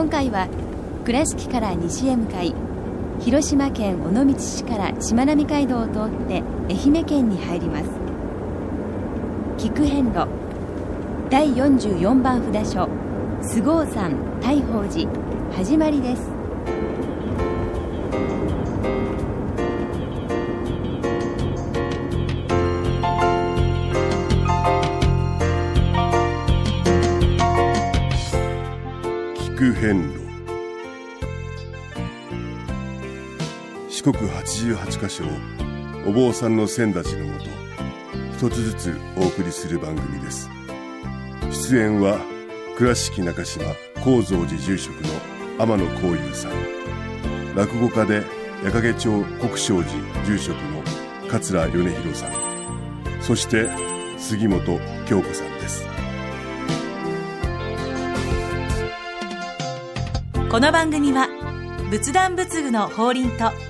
今回は倉敷から西へ向かい広島県尾道市からしまなみ海道を通って愛媛県に入ります。菊遍路第44番札所菅生山大宝寺始まりです。88箇所をお坊さんの先立ちのもと一つずつお送りする番組です。出演は倉敷中島高蔵寺住職の天野幸雄さん。落語家で矢掛町国商寺住職の桂米広さん。そして杉本京子さんです。この番組は仏壇仏具の法輪と「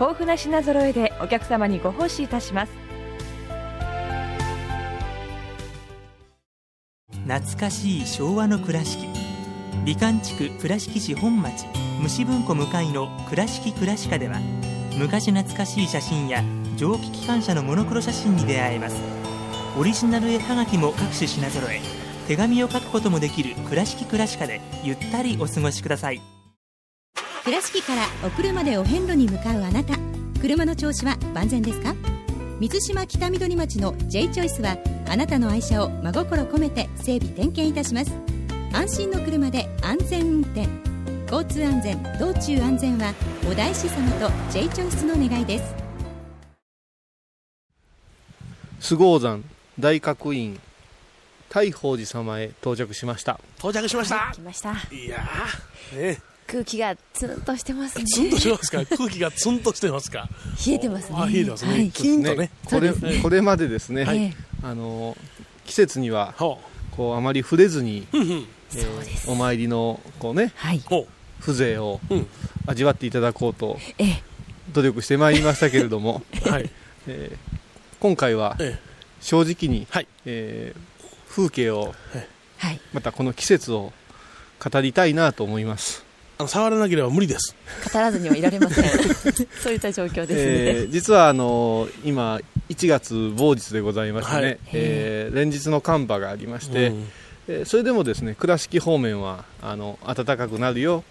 豊富な品揃えでお客様にご奉仕いたします。懐かしい昭和の倉敷。美観地区倉敷市本町。虫文庫向かいの「倉敷倉歯科」では昔懐かしい写真や蒸気機関車のモノクロ写真に出会えます。オリジナル絵はがきも各種品揃え。手紙を書くこともできる「倉敷倉歯科」でゆったりお過ごしください。倉敷からお車でお遍路に向かうあなた。車の調子は万全ですか？水島北緑町の J チョイスはあなたの愛車を真心込めて整備点検いたします。安心の車で安全運転。交通安全道中安全はお大師様と J チョイスの願いです。菅生山大覚院。大宝寺様へ到着しました。到着しました、来ました。い、やーね空気がツンとしてますね。ツンとしてますか？空気がツンとしてますか？冷えてますね。あ冷えてますね、はい。キンとね。これこれまでですね、はい。あの季節にはほこうあまり触れずに、うふんふん。えーお参りのこうねはい。ほ風情をうん。味わっていただこうとええ。努力してまいりましたけれども、う はい。えー今回はえ正直に、はい。えー風景をはい。またこの季節を語りたいなと思います、あの触らなければ無理です。語らずにはいられません。そういった状況ですね、えー実はあの今1月某日でございましてね、はい。えー連日の寒波がありまして、うん。えーそれでもですね倉敷方面はあの暖かくなるよ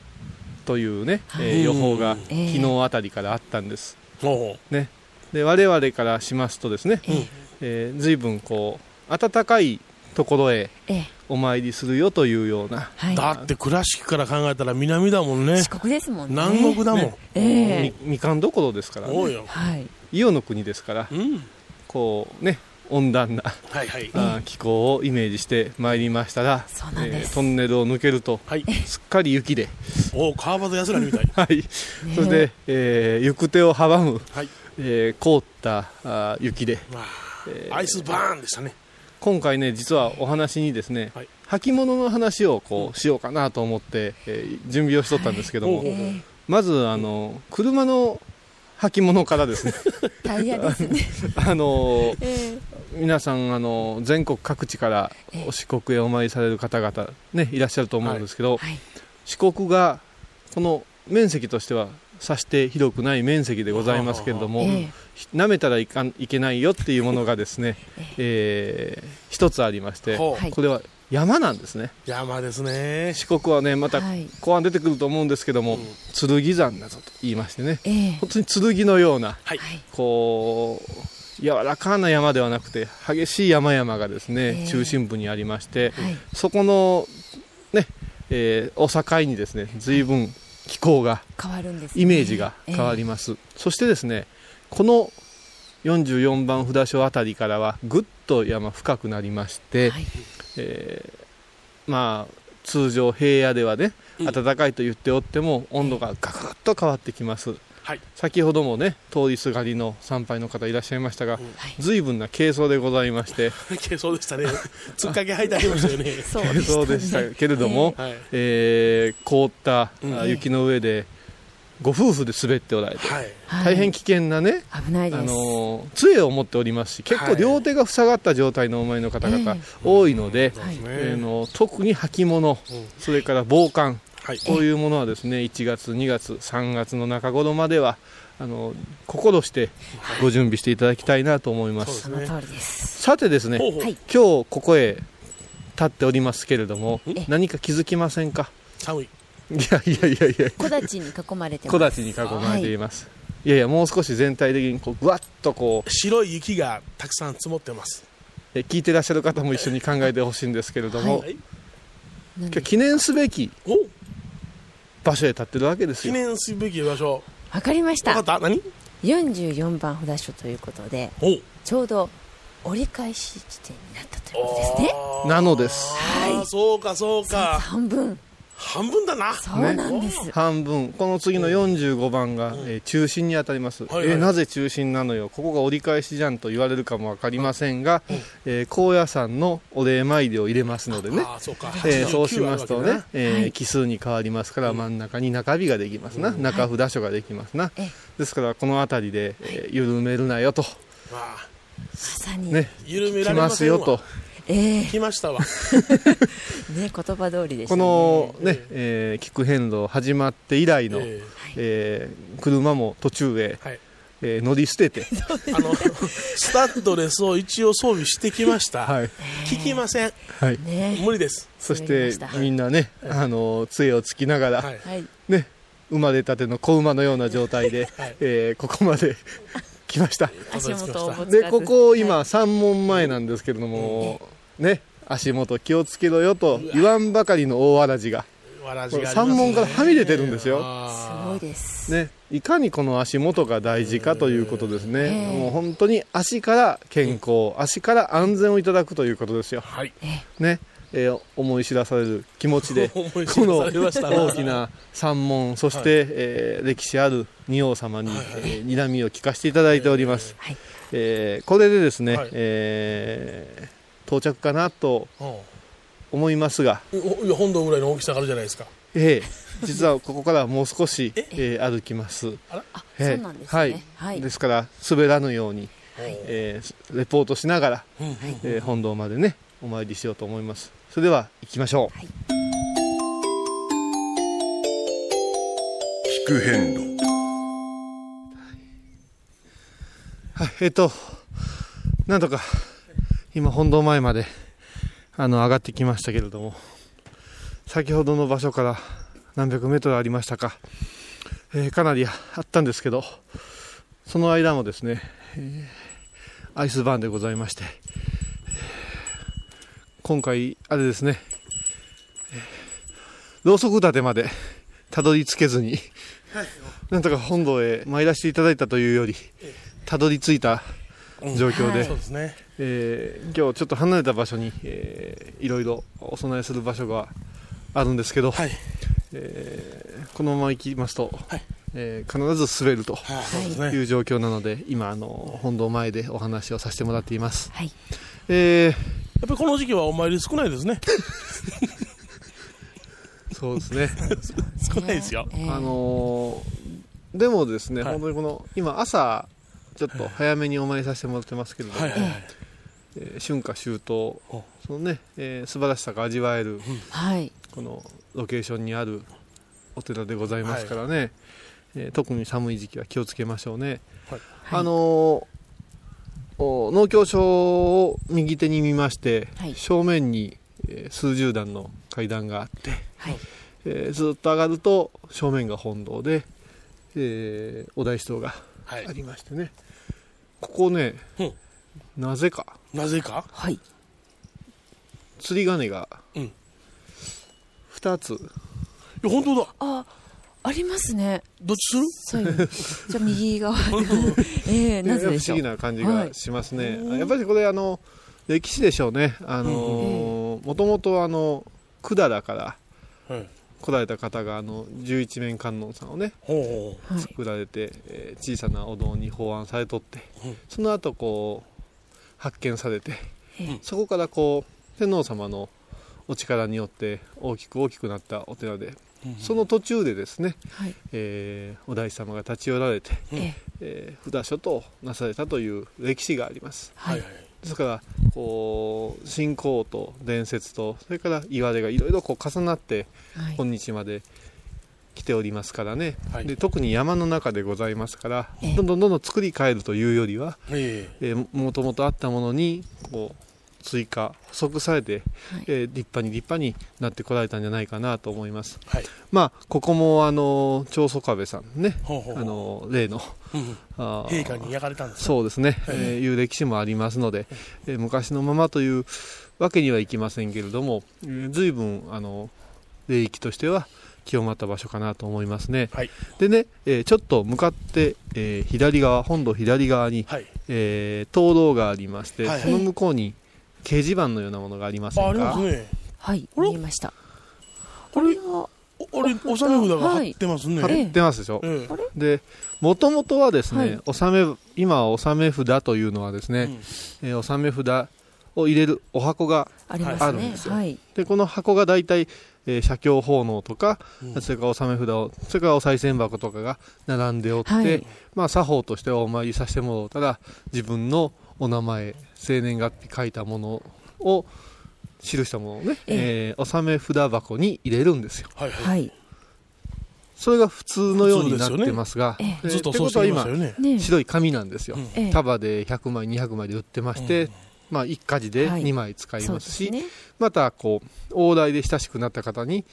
というね、えー予報がうん。昨日あたりからあったんです、ほね、で我々からしますとですね、うんえー随分こう暖かいところへええ。お参りするよというような、はい。うだって倉敷から考えたら南だもんね。四国ですもんね。南国だもん、ねええ。みみかんどころですから、ね、はい。伊予の国ですからうん。こうね温暖なはいはい。あー気候をイメージしてまいりましたら、そうなんです。トンネルを抜けるとはい。すっかり雪で、おう川端康成みたい。はい。それで、えー行く手を阻む、はい。えー凍ったあー雪でまあアイスバーンでしたね今回ね実はお話にですね、はい。履物の話をこうしようかなと思って、えー準備をしとったんですけども、ほうほうほうえ。まずあの車の履物からですね。え タイヤですね。あのえ皆さんあの全国各地から四国へお参りされる方々、ね、いらっしゃると思うんですけど、えはい。四国がこの面積としてはさして広くない面積でございますけれども、え舐めたらいかんいけないよっていうものがですね、えー一つありまして、これは山なんですね。山ですね。四国はねまたはい。後半出てくると思うんですけども、うん。剣山だぞと言いましてねええ。本当に剣のようなはい。はい。こう柔らかな山ではなくて激しい山々がですね、ええ。中心部にありまして、はい。そこのね、えーお境にですね随分気候が変わるんですね。イメージが変わります、そしてですねこの44番札所あたりからはぐっと山深くなりまして、はい。えーまあ通常平野ではね暖かいと言っておっても温度がガクッと変わってきますはい。先ほどもね通りすがりの参拝の方いらっしゃいましたが、随分な軽装でございまして。軽装でしたね。つっかけ履いてありましたよね。そう軽装でしたけれども、はい。えー凍った雪の上でご夫婦で滑っておられて、はい。大変危険なね、あ危ないです。の杖を持っておりますし結構両手が塞がった状態のお前の方々多いので、はい。えーの特に履物、うん。それから防寒はい。こういうものはですね1月2月3月の中頃まではあの心してご準備していただきたいなと思います、そうですね。その通りです。さてですねほう今日ここへ立っておりますけれどもえ？何か気づきませんか？寒い。いやいやいやいや。木立に囲まれてます。木立に囲まれています、い、やいやもう少し全体的にこうぐわっとこう。白い雪がたくさん積もってます。え聞いてらっしゃる方も一緒に考えてほしいんですけれども、はい。記念すべきお場所へ立ってるわけです記よ念すべき場所わかりまし。分かった？た何？44番札所ということで、おちょうど折り返し地点になったということですね。なのですあーそうかそうか半分。半分だな。そうなんです。半分。この次の45番が、えー中心に当たります、はいはい。えーなぜ中心なのよ？ここが折り返しじゃんと言われるかも分かりませんが、えー高野山のお礼参りを入れますのでね。そうか。えーそうしますとね、えーはい。奇数に変わりますから真ん中に中日ができますな、中札所ができますな、ええ。ですからこの辺りで、えー緩めるなよと、まさに。ね、緩められませんわ。すよとええ。来ましたわ。ね、言葉通りでしたこね。のね、えー、菊遍路始まって以来の、ええ。ー車も途中へ、はい。えー乗り捨てて、ーあのスタッドレスを一応装備してきました、はい。聞きません。はい、ね。無理です。そしてみんなね、あの杖をつきながら、はい。はい。ね、生まれたての子馬のような状態で、はい。えーここまで来ました。足元を持つでここ今三門前なんですけれども、ね足元気をつけろよと言わんばかりの大わらじが、三門からはみ出てるんですよ。すあごいです。ね、いかにこの足元が大事かということですね、ええ。もう本当に足から健康、足から安全をいただくということですよ。ー、はい。ねえー思い知らされる気持ちで この大きな山門そして、えー歴史ある仁王様に、えー睨みを聞かせていただいております、はい。えーこれでですね、はい。えー到着かなとうん。思いますが、おいや本堂ぐらいの大きさがあるじゃないですか。えー実はここからはもう少し、え？ー歩きます。あ、えーそうなんですね。はい、はい。ですから滑らぬように、はい。えーレポートしながら、うんうんえー本堂までねお参りしようと思います。それでは行きましょう、はい。聞く遍路。はい、えっ、となんとか今本堂前まであの上がってきましたけれども先ほどの場所から何百メートルありましたか、えーかなりあったんですけどその間もですね、えーアイスバーンでございまして、えー今回あれですね、えーろうそく立てまでたどり着けずに、なんとか本堂へ参らせていただいたというよりたどり着いた状況で、はい。そうですね。えー今日ちょっと離れた場所に、えーいろいろお供えする場所があるんですけど、はい。えーこのまま行きますと、はい。えー必ず滑るとはい。そう状況なので今あの本堂前でお話をさせてもらっています、はい。えーやっぱりこの時期はお参り少ないですね。そうですね。少ないですよ。ええあのーでもですね、はい。本当にこの今朝ちょっと早めにお参りさせてもらってますけれども、はいはいはい。えー春夏秋冬そのね、えー素晴らしさが味わえるはい。このロケーションにあるお寺でございますからね、えー特に寒い時期は気をつけましょうね、はい。あのーお農協所を右手に見まして、はい。正面に、えー数十段の階段があって、はい。えーずっと上がると正面が本堂で、えーお大師堂がはい。ありましてねここね、うん。なぜか。なぜか？はい。釣り鐘がうん。2つ、いや本当だ。あ、ありますね。どっちする？そういう。じゃあ右側に。ええなぜでしょう？不思議な感じがはい。しますね、やっぱりこれあの歴史でしょうね。あのもともとあの百済からはい来られた方があの十一面観音さんをね作られて、えー小さなお堂に奉安されとって、うん。その後こう発見されて、ええ。そこからこう天皇様のお力によって大きく大きくなったお寺で、うその途中でですね、はい。えーお大師様が立ち寄られて、ええ。えー札所となされたという歴史があります。はいはいですからこう信仰と伝説とそれから言われがいろいろこう重なってはい。今日まで来ておりますからね、はい。で特に山の中でございますから、ええ。どんどんどんどん作り変えるというよりは、ええ。ーもともとあったものにこう追加補足されて、はい。えー立派に立派になってこられたんじゃないかなと思います。えはい。まあここもあの長宗我部さんね。あの例のうんあー陛下に焼かれたんですかそうですね、はい。えーいう歴史もありますので、えー昔のままというわけにはいきませんけれども、えー随分あの霊域としては清まった場所かなと思いますね。はい。でね、えーちょっと向かって、えー左側本土左側に、はい。えー灯籠がありまして、はい。その向こうに掲示板のようなものがありませんか？あありますね。はい見えました。これ？はおあれ納め札が貼ってますね、ええ貼ってますでしょ、ええ。でもともとはですね、はい。納め今は納め札というのはですね、うん。えー納め札を入れるお箱がありますね。あるんですよ。はい。でこの箱が大体、えー、写経奉納とか、うん。それから納め札をそれからお賽銭箱とかが並んでおって、はい。まあ、作法としてはお参りさせてもらったら自分のお名前生年月日書いたものを記したものをね、ええ。ー納め札箱に入れるんですよ。はいはい。はい。それが普通のようになってますがすえーずっとそうしってねね白い紙なんですよ、束で100枚200枚で売ってまして、うん。まあ、1家事ではい。2枚使いまし、ですすね。またこう大台で親しくなった方に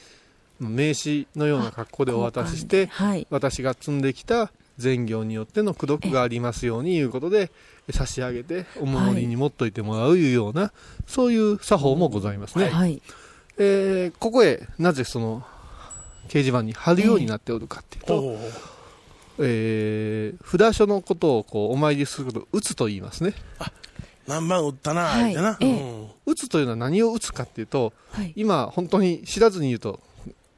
名刺のような格好でお渡ししてはい。私が積んできた善行によっての功徳がありますようにいうことで差し上げてお守りに持っといてもらういうような、そういう作法もございますね、はい。えーここへなぜその掲示板に貼るようになっておるかっていうと、ほう。ほうほうえー札所のことをこうお参りすることを打つと言いますね。何番打ったな、はい。ってな、ええ。うん。打つというのは何を打つかっていうとはい。今本当に知らずに言うと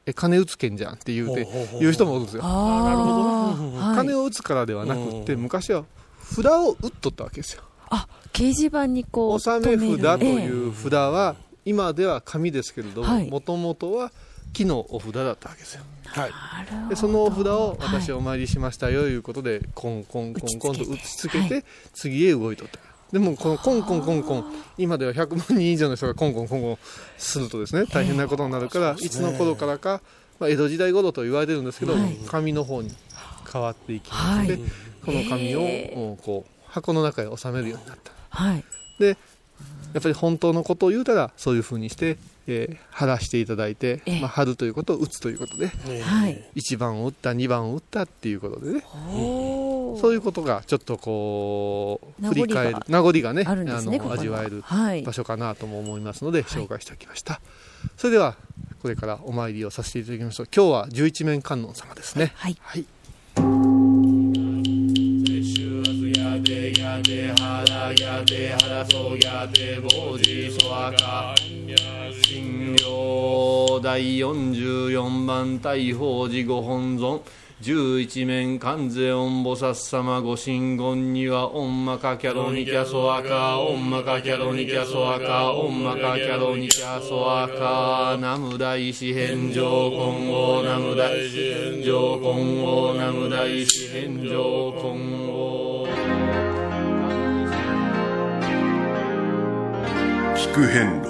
え金打つけんじゃんって言うて言う人もおるんですよ。あなるほど金を打つからではなくってうん。昔は札を打っとったわけですよ。あ掲示板にこう納め札という札は今では紙ですけれどはい。ももともとは木のお札だったわけですよ。はい。でそのお札を私はい。お参りしましたよいうことでコンコンコンコンと打打ちちつけて。つけて次へ動いとった。でもこのコンコンコンコン今では100万人以上の人がコンコンコンコンするとですね大変なことになるからいつの頃からか、まあ、江戸時代頃と言われてるんですけど、はい紙の方に変わっていきまして、はいこの紙をこう箱の中へ収めるようになった。はい。でやっぱり本当のことを言うたらそういうふうにして、えー貼らしていただいて、ええ。まあ、貼るということを打つということではい。1番を打った2番を打ったっていうことでね。そういうことがちょっとこう振り返る名残がねねのここには。味わえるはい。場所かなとも思いますので紹介しておきました、それではこれからお参りをさせていただきましょう。今日は十一面観音様ですね。はい。はい神領第44番大宝寺ご本尊十一面観世音菩薩様ご神言にはオンマカキャロニキャソアカオンマカキャロニキャソアカオンマカキャロニキャソアカナム大師返上金剛ナム大師返上金剛ナム大師返上金剛聞く遍路。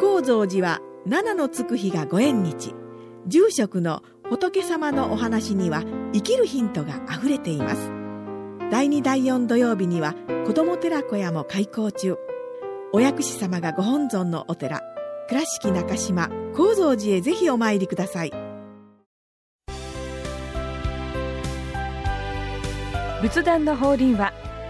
高蔵寺は七のつく日がご縁日。住職の仏様のお話には生きるヒントがあふれています。第2第4土曜日には子ども寺小屋も開校中。お薬師様がご本尊のお寺。倉敷中島・高蔵寺へぜひお参りください。仏壇の法輪は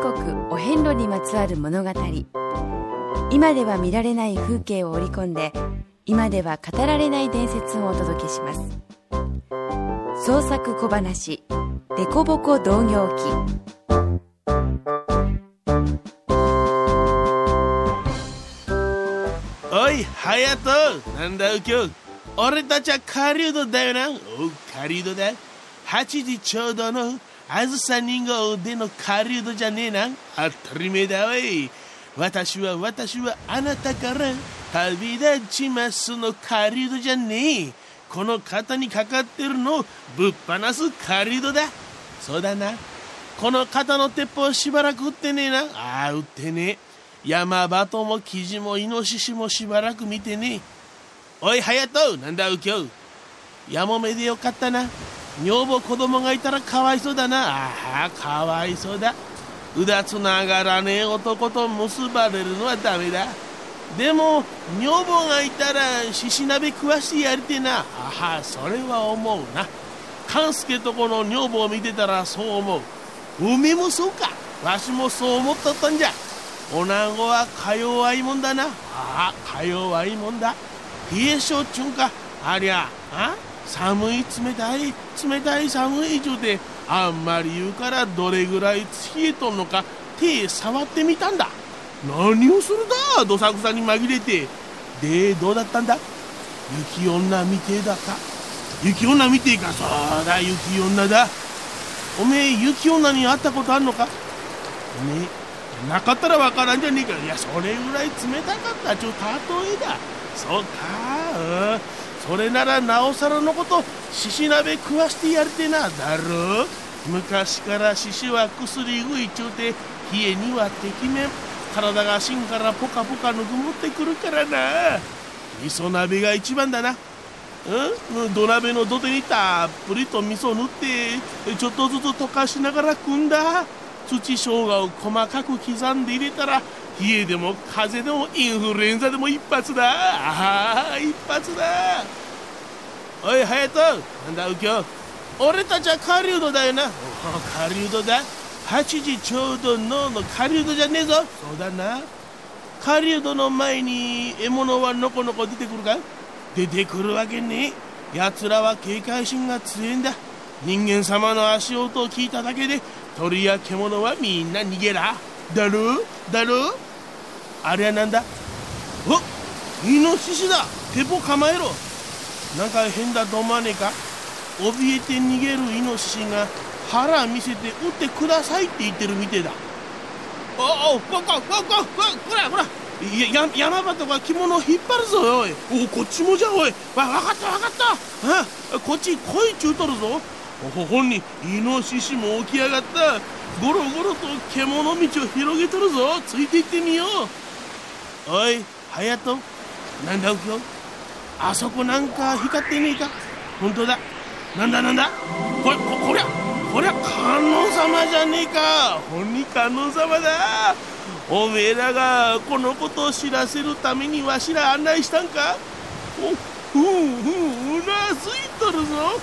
四国お遍路にまつわる物語今では見られない風景を織り込んで今では語られない伝説をお届けします創作小話「デコボコ同業記」おい、隼人なんだ右京俺たちは狩人だよな。おう、狩人だ。8時ちょうどの、あずさ2号での狩人じゃねえな。当たり前だわい。私は私はあなたから旅立ちますの狩人じゃねえ。この肩にかかってるのをぶっ放す狩人だ。そうだな。この肩の鉄砲しばらく撃ってねえな。ああ、撃ってねえ。山鳩もキジもイノシシもしばらく見てねえおい隼人なんだ右京？やもめでよかったな女房子供がいたらかわいそうだな。ああかわいそうだ。うだつながらねえ男と結ばれるのはダメだ。でも女房がいたら獅子鍋食わしてやりてえな。あはそれは思うな。勘介とこの女房を見てたらそう思う。おめもそうか。わしもそう思っとったんじゃ。女子はか弱いもんだな。ああ、か弱いもんだ。冷え性っちゅうんか。ありゃあ、あ？寒い冷たい、冷たい寒いちゅうて、あんまり言うからどれぐらい冷えとんのか手触ってみたんだ。何をするだ、どさくさに紛れて。で、どうだったんだ？雪女みてえだった。雪女みてえか、そうだ、雪女だ。おめえ、雪女に会ったことあんのか？おめえ、なかったらわからんじゃねえか。いや、それぐらい冷たかった。ちょ、例えだ。そうか。うん。それならなおさらのこと、獅子鍋食わしてやりてな。だろ昔から獅子は薬食いちゅうて、冷えにはてきめん。体が芯からポカポカぬくもってくるからな。味噌鍋が一番だな。うん？土鍋の土手にたっぷりと味噌塗って、ちょっとずつ溶かしながら食うんだ。土生姜を細かく刻んで入れたら冷えでも風邪でもインフルエンザでも一発だ。ああ一発だ。おい隼人なんだ右京。俺たちは狩人だよな。狩人だ。8時ちょうどのの狩人じゃねえぞ。そうだな。狩人の前に獲物はのこのこ出てくるか？出てくるわけね。え奴らは警戒心が強いんだ。人間様の足音を聞いただけで鳥や獣はみんな逃げら。だろ？だろ？あれはなんだ？おイノシシだ。テポ構えろ。なんか変だと思わねえか？怯えて逃げるイノシシが腹見せて撃ってくださいって言ってるみてえだ。おおこここここらこら。や山場とか着物を引っ張るぞおい。おこっちもじゃおい。わ分かった分かった。あこっち来いちゅうとるぞ。ほほんにイノシシも起き上がった。ゴロゴロと獣道を広げとるぞ。ついていってみよう。おい隼人。なんだ右京？あそこなんか光ってねえか？本当だ。なんだなんだ？これここりゃこりゃ観音様じゃねえか。ほんに観音様だ。おめえらがこのことを知らせるためにわしら案内したんか？おふんふんうなずいとるぞ。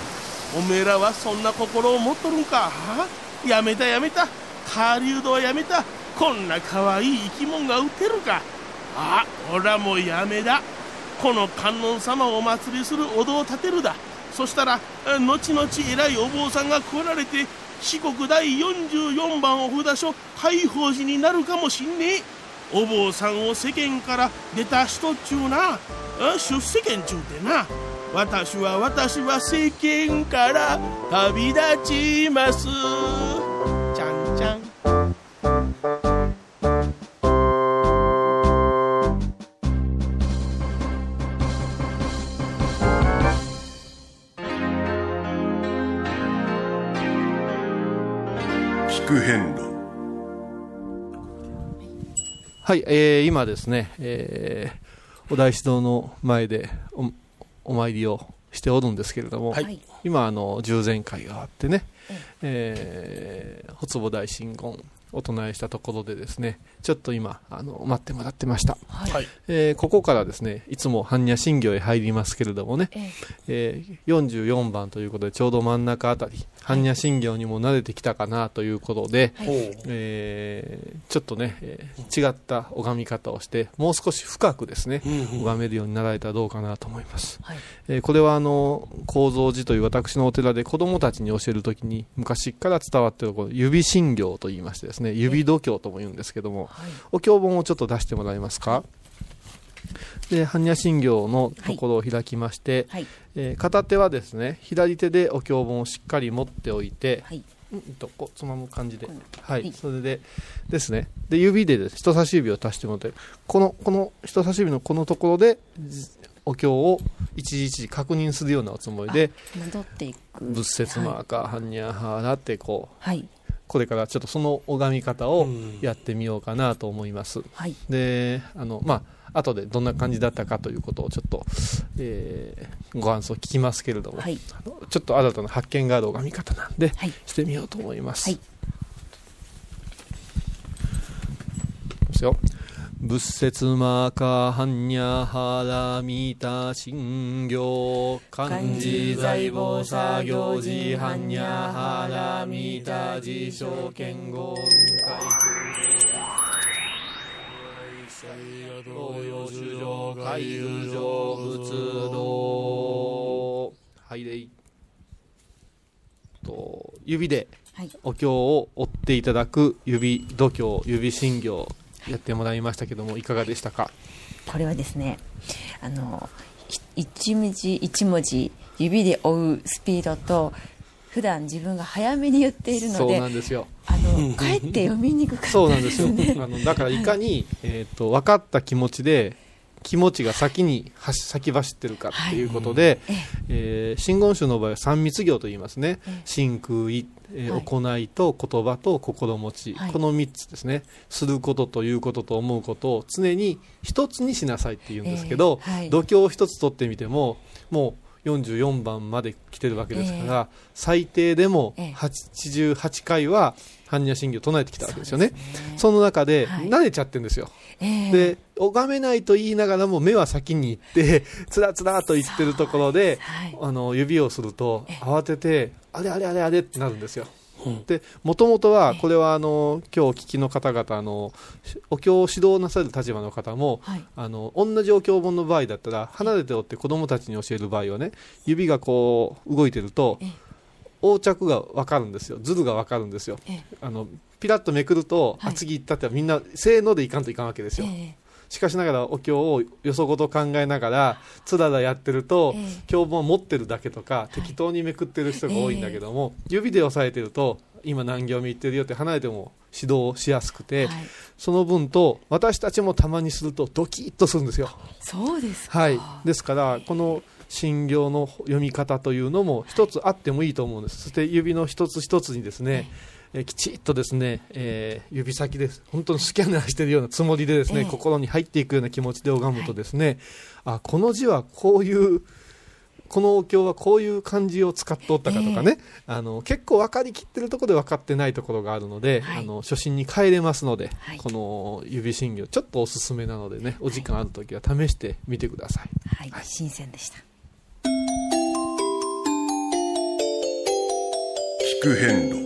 おめえらはそんな心を持っとるんか？は？やめたやめた。狩人はやめた。こんな可愛いい生き物が撃てるか？あほらもうやめだ。この観音様をお祭りするお堂を建てるだ。そしたら後々偉いお坊さんが来られて四国第44番お札所大宝寺になるかもしんねえ。お坊さんを世間から出た人っちゅうな。出世間ちゅうてな。私は私は世間から旅立ちます。はい、えー、今ですね、えー、お大師堂の前でおお参りをしておるんですけれども、今あの従前会があってね、えー、ほつぼ大神言お唱えしたところでですねちょっと今あの待ってもらってました、はい。えーここからですねいつも般若心経へ入りますけれどもね、ええ。ー44番ということでちょうど真ん中あたり般若心経にも慣れてきたかなということで、えーちょっとね、えー違った拝み方をしてもう少し深くですね、拝めるようになられたらどうかなと思います、はい。えーこれはあの構造寺という私のお寺で子供たちに教えるときに昔から伝わっているこの指心経と言いましてですね指度経とも言うんですけども、はい。お経本をちょっと出してもらえますか、で般若心経のところを開きまして、はい。えー片手はですね左手でお経本をしっかり持っておいて、はい。うんとこうつまむ感じで、はい、はい。それでですね。で指でです。人差し指を足してもらってこのこの人差し指のこのところでじお経を一時一時確認するようなおつもりで戻っていく。仏説マーカー般若ハーラってこうはい。これからちょっとその拝み方をやってみようかなと思います。はい。であのまあ後でどんな感じだったかということをちょっと、えーご感想聞きますけれども、はい。ちょっと新たな発見がある拝み方なんで、はい。してみようと思います。はい。ですよ。仏説マーカー般若ハラミタ心経漢字財宝作業時般若ハラミタ辞書剣豪。雲海東洋主上海遊上仏道はいでいと指ではい。お経を追っていただく指度経指心経やってもらいましたけどもい。かがでしたか？これはですねあのい一文字一文字指で追うスピードと普段自分が早めに言っているのそうでなんですよ。あのかえって読みにくかったそうなんですよ。ねあのだからいかに、えー、と分かった気持ちで気持ちが先に走先走ってるかっていうことで、ええ。えー真言宗の場合は三密行と言いますね、ええ。真空意、えーはい。行いと言葉と心持ち、はい。この3つですね。することということと思うことを常に一つにしなさいって言うんですけど、ええ。はい。度胸を一つ取ってみてももう44番まで来てるわけですから、最低でもええ。88回は般若心経を唱えてきたわけですよね。そね。その中ではい。慣れちゃってるんですよ。ええ。で、拝めないと言いながらも目は先に行って、つらつらと言ってるところで、はい。あの、指をすると、慌てて、あれあれあれあれってなるんですよ。で、もともとは、これはあの、今日お聞きの方々、あの、お経を指導なされる立場の方も、はい。あの、同じお経本の場合だったら、離れておって子供たちに教える場合はね、指がこう、動いてるとええ、横着がわかるんですよ。ズルがわかるんですよ。ええ。あの、ピラッとめくると、はい。あ次行ったってみんな、せーのでいかんといかんわけですよ。えしかしながらお経をよそごと考えながらつららやってると、ええ。経本を持ってるだけとか、適当にめくってる人が多いんだけども、指で押さえてると今何行目言ってるよって離れても指導しやすくて、はい。その分と私たちもたまにするとドキッとするんですよ。そうですか。はい、ですからこの心経の読み方というのも一つあってもいいと思うんです。そして指の一つ一つにですね、えーきちっとですね、えー指先です。本当にスキャナーしてるようなつもりでですね、ええ。心に入っていくような気持ちで拝むとですね、あこの字はこういうこのお経はこういう漢字を使っておったかとかね、あの結構分かりきってるところで分かってないところがあるので、はい。あの初心に帰れますので、はい。この指心経ちょっとおすすめなのでねお時間ある時は試してみてください。はい、新鮮でした。聞く変路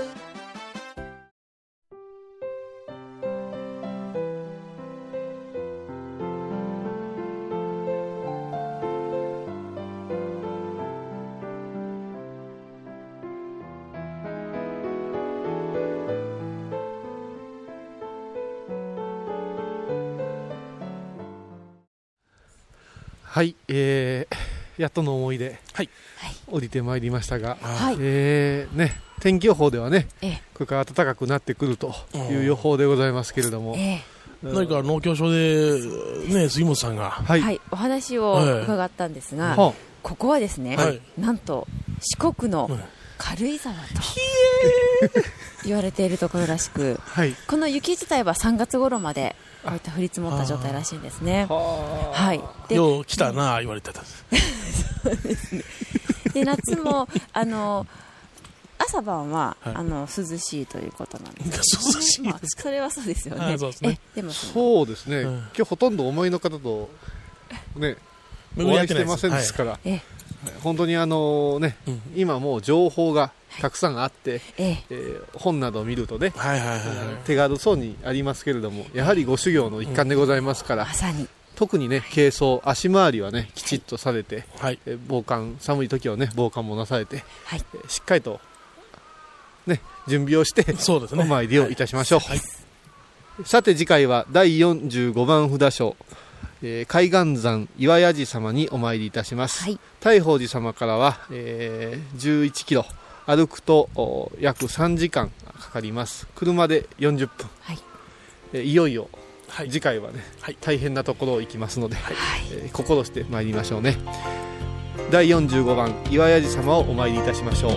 はい、えー、やっとの思いで、はい、降りてまいりましたが、はい。えーね、天気予報ではね、ええ。これから暖かくなってくるという予報でございますけれども、え何か農協所で、ね、杉本さんが、はえはい、お話を伺ったんですが、はここはですね、はい。なんと四国の軽井沢と言われているところらしく、はい、この雪自体は3月頃までこういった降り積もった状態らしいんですね。はい、でよう来たな言われてた。で夏もあの朝晩は、はい。あの涼しいということなんです涼しいまあ、それはそうですよね。あそうですね。えでもそう。ですね、うん。今日ほとんど思いの方と、ね、お会いしててませんですから、え。本当にあのね、うん。今もう情報がたくさんあって、ええ。えー本などを見るとね、はいはいはいはい。手軽そうにありますけれども、やはりご修行の一環でございますから、まさに。特にね、軽装、足回りはね、きちっとされて、はい。えー防寒、寒い時はね、防寒もなされて、はい。えーしっかりと、ね、準備をして、そうですね。お参りをいたしましょう。さて次回は第45番札所、えー海岸山岩屋寺様にお参りいたします。はい。大宝寺様からは、えー11キロ、歩くとお約3時間かかります。車で40分。はい。えーいよいよはい。次回はね、はい。大変なところを行きますので、えー心して参りましょうね。第45番岩屋寺様をお参りいたしましょう。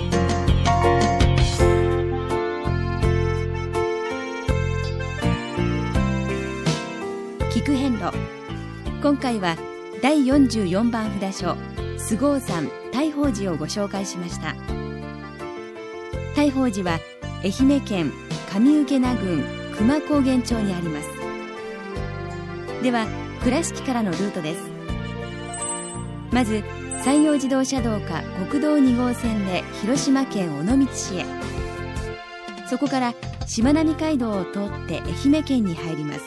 聞く遍路。今回は第44番札所菅生山大宝寺をご紹介しました大宝寺は愛媛県上請名郡久間高原町にあります。では倉敷からのルートです。まず山陽自動車道か国道2号線で広島県尾道市へ。そこからしまなみ海道を通って愛媛県に入ります。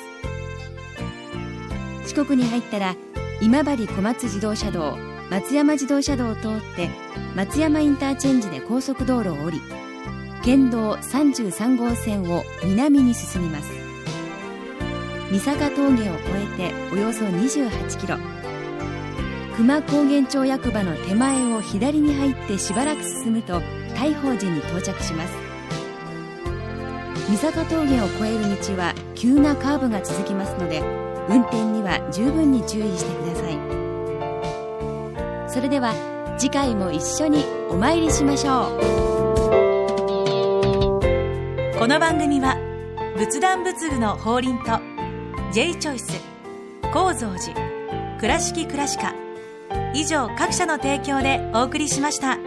四国に入ったら今治小松自動車道松山自動車道を通って松山インターチェンジで高速道路を降り県道33号線を南に進みます。三坂峠を越えておよそ28キロ。久間高原町役場の手前を左に入ってしばらく進むと大宝寺に到着します。三坂峠を越える道は急なカーブが続きますので運転には十分に注意してください。それでは次回も一緒にお参りしましょう。この番組は仏壇仏具の法輪と J チョイス構造寺倉敷倉歯科以上各社の提供でお送りしました。